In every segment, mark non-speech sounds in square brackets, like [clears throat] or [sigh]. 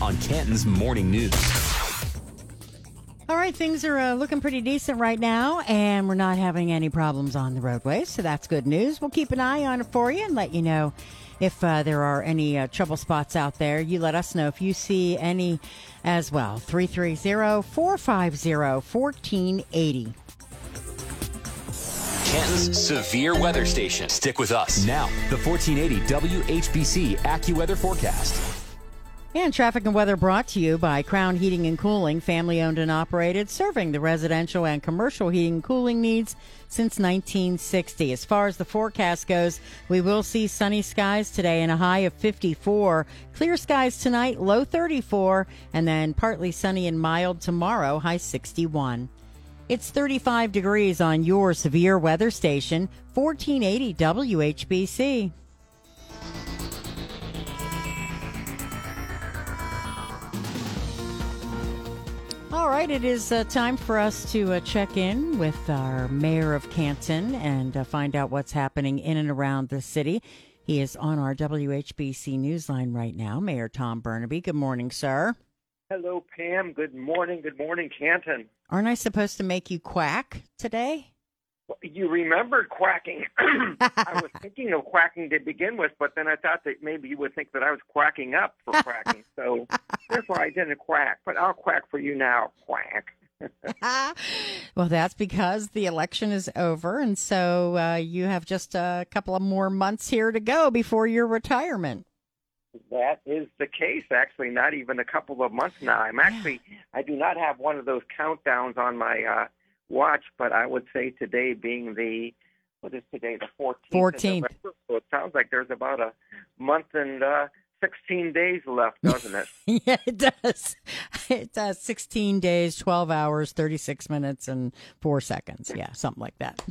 On Canton's morning news. All right, things are uh, looking pretty decent right now, and we're not having any problems on the roadways, so that's good news. We'll keep an eye on it for you and let you know if uh, there are any uh, trouble spots out there, you let us know if you see any as well. 330 450 1480. Canton's severe weather station. Stick with us. Now, the 1480 WHBC AccuWeather forecast. And traffic and weather brought to you by Crown Heating and Cooling, family owned and operated, serving the residential and commercial heating and cooling needs since 1960. As far as the forecast goes, we will see sunny skies today and a high of 54. Clear skies tonight, low 34, and then partly sunny and mild tomorrow, high 61. It's 35 degrees on your severe weather station, 1480 WHBC. All right, it is uh, time for us to uh, check in with our mayor of Canton and uh, find out what's happening in and around the city. He is on our WHBC Newsline right now, Mayor Tom Bernabei. Good morning, sir. Hello, Pam. Good morning. Good morning, Canton. Aren't I supposed to make you quack today? you remembered quacking. [clears throat] I was [laughs] thinking of quacking to begin with, but then I thought that maybe you would think that I was quacking up for quacking. so [laughs] I didn't quack. But I'll quack for you now. Quack. [laughs] well, that's because the election is over, and so uh, you have just a couple of more months here to go before your retirement. That is the case. Actually, not even a couple of months now. I'm actually I do not have one of those countdowns on my uh, watch, but I would say today being the what is today the 14th 14th. so it sounds like there's about a month and uh 16 days left, doesn't it? [laughs] yeah, it does. [laughs] It does. 16 days, 12 hours, 36 minutes, and four seconds. Yeah, something like that.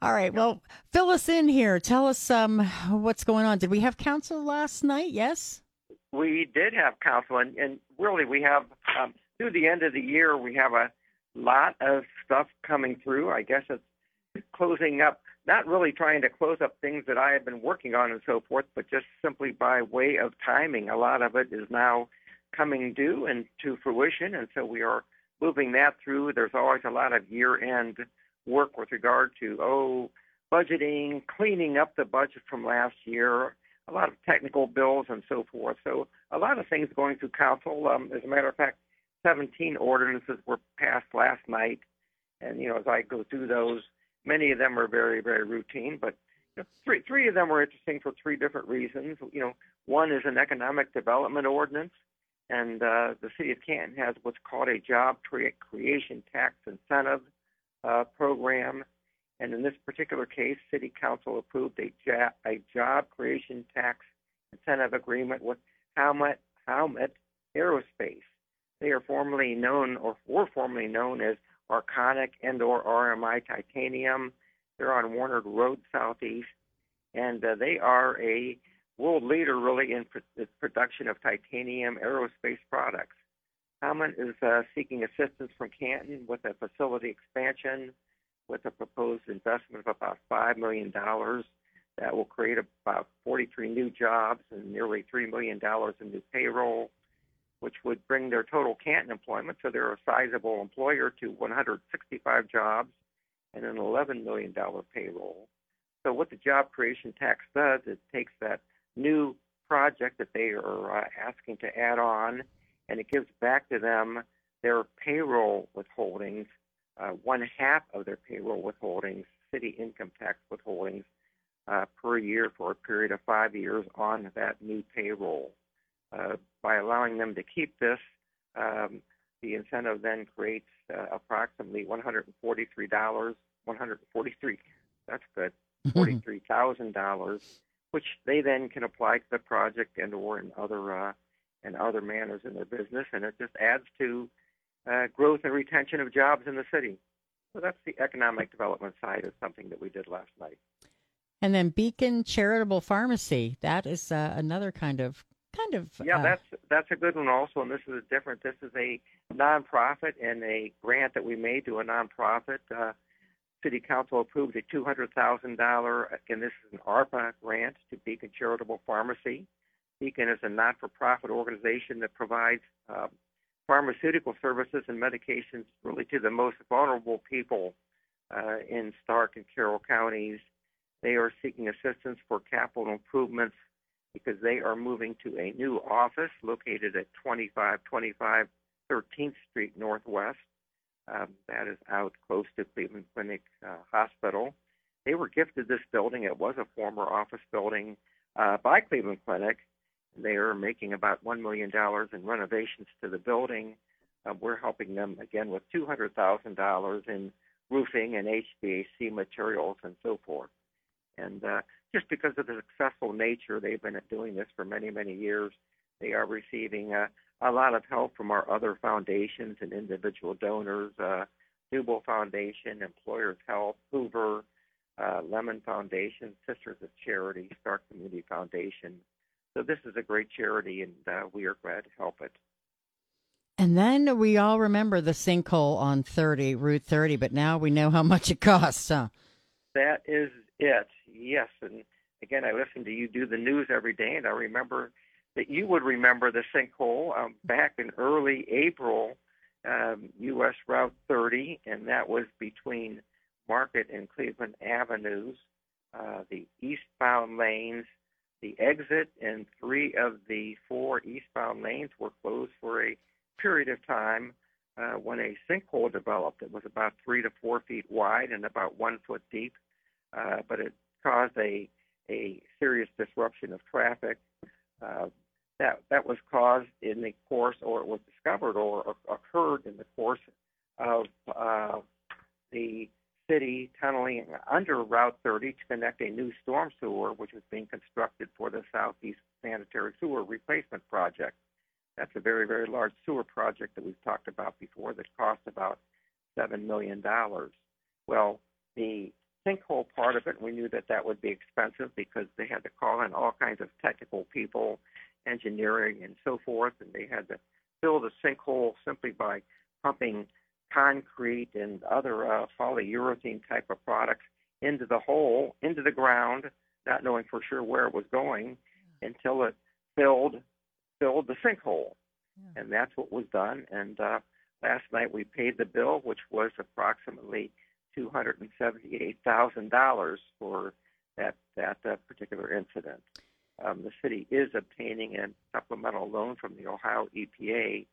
All right. Well, fill us in here. Tell us um, what's going on. Did we have council last night? Yes? We did have council, and, and really, we have um, through the end of the year, we have a lot of stuff coming through. I guess it's closing up, not really trying to close up things that I have been working on and so forth, but just simply by way of timing. A lot of it is now coming due and to fruition, and so we are moving that through. There's always a lot of year end work with regard to, oh, budgeting, cleaning up the budget from last year, a lot of technical bills and so forth. So a lot of things going through council. Um, as a matter of fact, 17 ordinances were passed last night, and you know as I go through those, many of them are very very routine, but you know, three three of them were interesting for three different reasons. You know, one is an economic development ordinance, and uh, the city of Canton has what's called a job creation tax incentive uh, program. And in this particular case, City Council approved a, job, a job creation tax incentive agreement with Howmet, Howmet Aerospace. They are formerly known or were formerly known as Arconic and or RMI Titanium. They're on Warner Road Southeast, and uh, they are a world leader really in pr- the production of titanium aerospace products. Howmet is uh, seeking assistance from Canton with a facility expansion with a proposed investment of about $5 million that will create about 43 new jobs and nearly $3 million in new payroll which would bring their total Canton employment, so they're a sizable employer, to 165 jobs and an $11 million payroll. So, what the job creation tax does, it takes that new project that they are uh, asking to add on, and it gives back to them their payroll withholdings, uh, one half of their payroll withholdings, city income tax withholdings, uh, per year for a period of five years on that new payroll. Uh, by allowing them to keep this, um, the incentive then creates uh, approximately $143, 143, that's good, $43,000, which they then can apply to the project and or in other uh, and other manners in their business, and it just adds to uh, growth and retention of jobs in the city. So that's the economic development side of something that we did last night. And then Beacon Charitable Pharmacy. That is uh, another kind of kind of yeah. uh, that's that's a good one also, and this is a different. This is a nonprofit and a grant that we made to a nonprofit. Uh, City Council approved a two hundred thousand dollar, and this is an ARPA grant to Beacon Charitable Pharmacy. Beacon is a not-for-profit organization that provides uh, pharmaceutical services and medications really to the most vulnerable people uh, in Stark and Carroll counties. They are seeking assistance for capital improvements because they are moving to a new office located at 2525 13th Street Northwest. Um, that is out close to Cleveland Clinic uh, Hospital. They were gifted this building. It was a former office building uh, by Cleveland Clinic. They are making about $1 million in renovations to the building. Uh, we're helping them again with $200,000 in roofing and HVAC materials and so forth. And uh, just because of the successful nature, they've been doing this for many, many years. They are receiving uh, a lot of help from our other foundations and individual donors, uh, Newbold Foundation, Employers Health, Hoover, uh, Lemon Foundation, Sisters of Charity, Stark Community Foundation. So this is a great charity, and uh, we are glad to help it. And then we all remember the sinkhole on 30, Route 30, but now we know how much it costs. Huh? That is it. Yes, and again, I listen to you do the news every day, and I remember that you would remember the sinkhole um, back in early April, um, U.S. Route 30, and that was between Market and Cleveland Avenues, uh, the eastbound lanes. The exit and three of the four eastbound lanes were closed for a period of time uh, when a sinkhole developed. It was about three to four feet wide and about one foot deep, uh, but it caused a a serious disruption of traffic. Uh, that that was caused in the course, or it was discovered, or, or occurred in the course of uh, the city tunneling under Route 30 to connect a new storm sewer, which was being constructed for the Southeast Sanitary Sewer Replacement Project. That's a very, very large sewer project that we've talked about before that cost about $7 million. Well, the sinkhole part of it, we knew that that would be expensive because they had to call in all kinds of technical people, engineering, and so forth, and they had to fill the sinkhole simply by pumping concrete and other uh, polyurethane type of products into the hole, into the ground, not knowing for sure where it was going until it filled filled the sinkhole. Yeah. And that's what was done. And uh, last night we paid the bill, which was approximately two hundred and seventy-eight thousand dollars for that that uh, particular incident. Um, the city is obtaining a supplemental loan from the Ohio EPA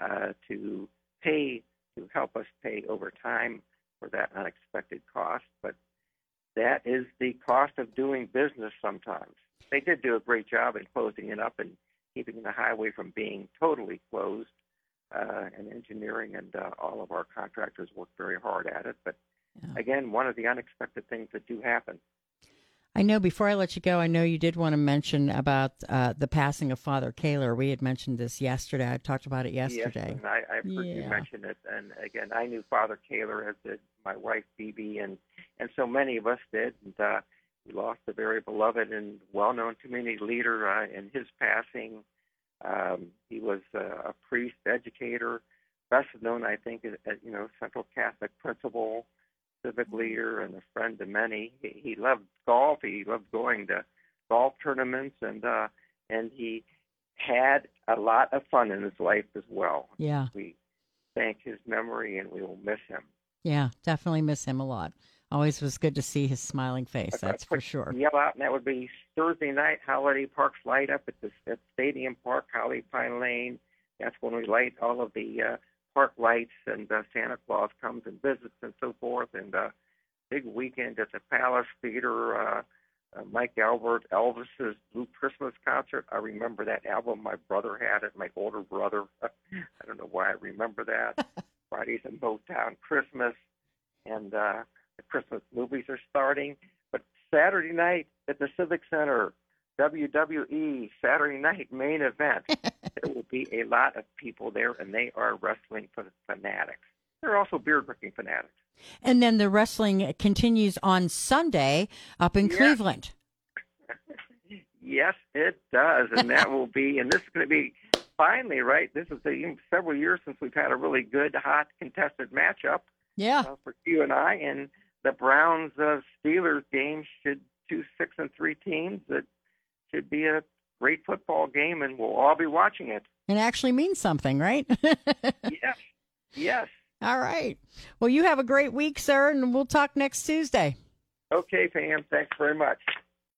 uh, to pay to help us pay over time for that unexpected cost. But that is the cost of doing business sometimes. They did do a great job in closing it up and keeping the highway from being totally closed. Uh, and engineering and uh, all of our contractors worked very hard at it. But yeah. again, one of the unexpected things that do happen. I know before I let you go, I know you did want to mention about uh, the passing of Father Kaler. We had mentioned this yesterday. I talked about it yesterday. Yes, I, I've heard yeah. you mention it. And again, I knew Father Kaler, as did my wife Phoebe, and and so many of us did. And uh, we lost a very beloved and well-known community leader uh, in his passing. Um, he was uh, a priest, educator, best known, I think, as, as you know, Central Catholic principal civic leader and a friend to many. He, he loved golf. He loved going to golf tournaments, and uh, and he had a lot of fun in his life as well. Yeah, we thank his memory, and we will miss him. Yeah, definitely miss him a lot. Always was good to see his smiling face. That's for sure. Yell out, and that would be Thursday night. Holiday Parks light up at the at Stadium Park, Holly Pine Lane. That's when we light all of the uh, park lights, and uh, Santa Claus comes and visits and so forth. And uh, big weekend at the Palace Theater. Uh, uh, Mike Albert, Elvis's Blue Christmas concert. I remember that album. My brother had it. My older brother. [laughs] I don't know why I remember that. [laughs] Fridays in Motown Christmas, and uh, the Christmas movies are starting. But Saturday night at the Civic Center, WWE Saturday night main event. [laughs] there will be a lot of people there, and they are wrestling fanatics. They're also beer drinking fanatics. And then the wrestling continues on Sunday up in Cleveland. [laughs] yes, it does, and that will be. And this is going to be finally right. This is a, several years since we've had a really good, hot, contested matchup. Yeah, uh, for you and I, and the Browns uh, Steelers game should two six and three teams that should be a great football game, and we'll all be watching it. It actually means something, right? [laughs] yes. Yes. All right. Well, you have a great week, sir, and we'll talk next Tuesday. Okay, Pam. Thanks very much.